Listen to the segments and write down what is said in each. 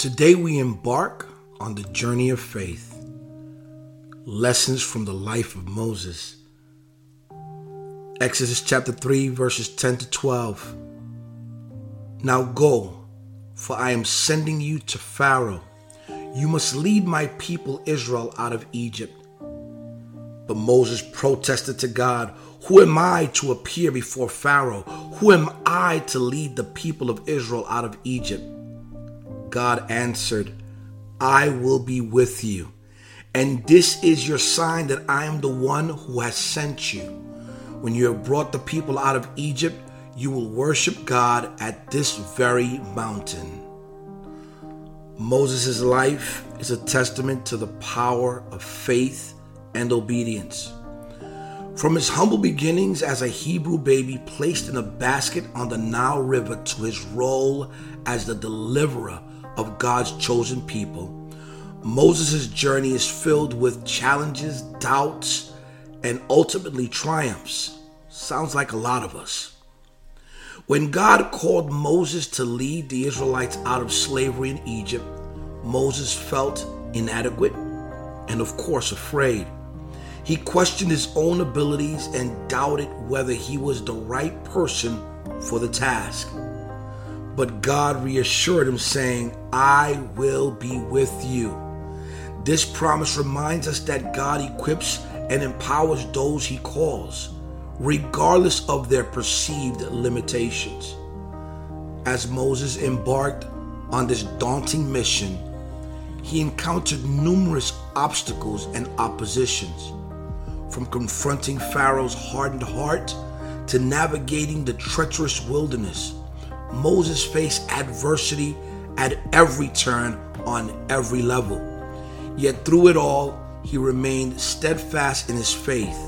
Today we embark on the journey of faith. Lessons from the life of Moses. Exodus chapter 3, verses 10 to 12. Now go, for I am sending you to Pharaoh. You must lead my people Israel out of Egypt. But Moses protested to God, Who am I to appear before Pharaoh? Who am I to lead the people of Israel out of Egypt? God answered, I will be with you. And this is your sign that I am the one who has sent you. When you have brought the people out of Egypt, you will worship God at this very mountain. Moses' life is a testament to the power of faith and obedience. From his humble beginnings as a Hebrew baby placed in a basket on the Nile River to his role as the deliverer of God's chosen people, Moses' journey is filled with challenges, doubts, and ultimately triumphs. Sounds like a lot of us. When God called Moses to lead the Israelites out of slavery in Egypt, Moses felt inadequate and, of course, afraid. He questioned his own abilities and doubted whether he was the right person for the task. But God reassured him, saying, I will be with you. This promise reminds us that God equips and empowers those he calls, regardless of their perceived limitations. As Moses embarked on this daunting mission, he encountered numerous obstacles and oppositions from confronting Pharaoh's hardened heart to navigating the treacherous wilderness. Moses faced adversity at every turn on every level. Yet through it all, he remained steadfast in his faith.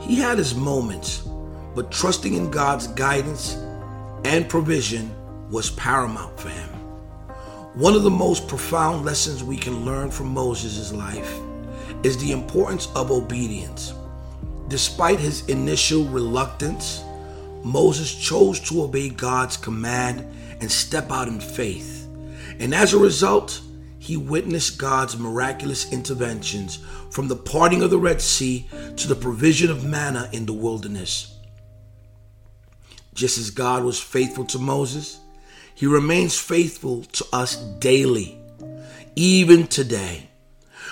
He had his moments, but trusting in God's guidance and provision was paramount for him. One of the most profound lessons we can learn from Moses' life is the importance of obedience. Despite his initial reluctance, Moses chose to obey God's command and step out in faith. And as a result, he witnessed God's miraculous interventions from the parting of the Red Sea to the provision of manna in the wilderness. Just as God was faithful to Moses, he remains faithful to us daily, even today.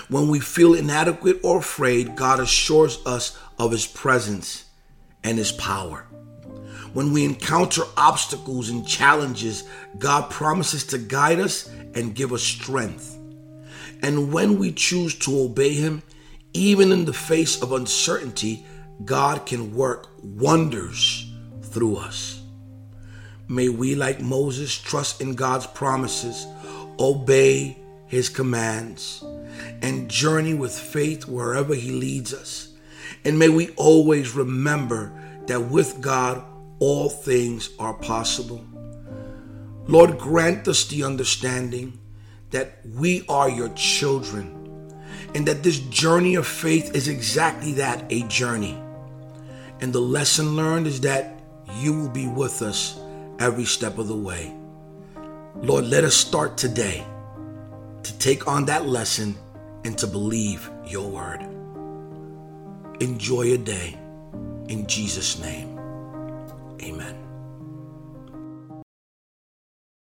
When we feel inadequate or afraid, God assures us of His presence and His power. When we encounter obstacles and challenges, God promises to guide us and give us strength. And when we choose to obey Him, even in the face of uncertainty, God can work wonders through us. May we, like Moses, trust in God's promises, obey His commands, and journey with faith wherever He leads us. And may we always remember that with God, all things are possible. Lord, grant us the understanding that we are your children and that this journey of faith is exactly that a journey. And the lesson learned is that you will be with us every step of the way. Lord, let us start today to take on that lesson and to believe your word. Enjoy your day. In Jesus' name, amen.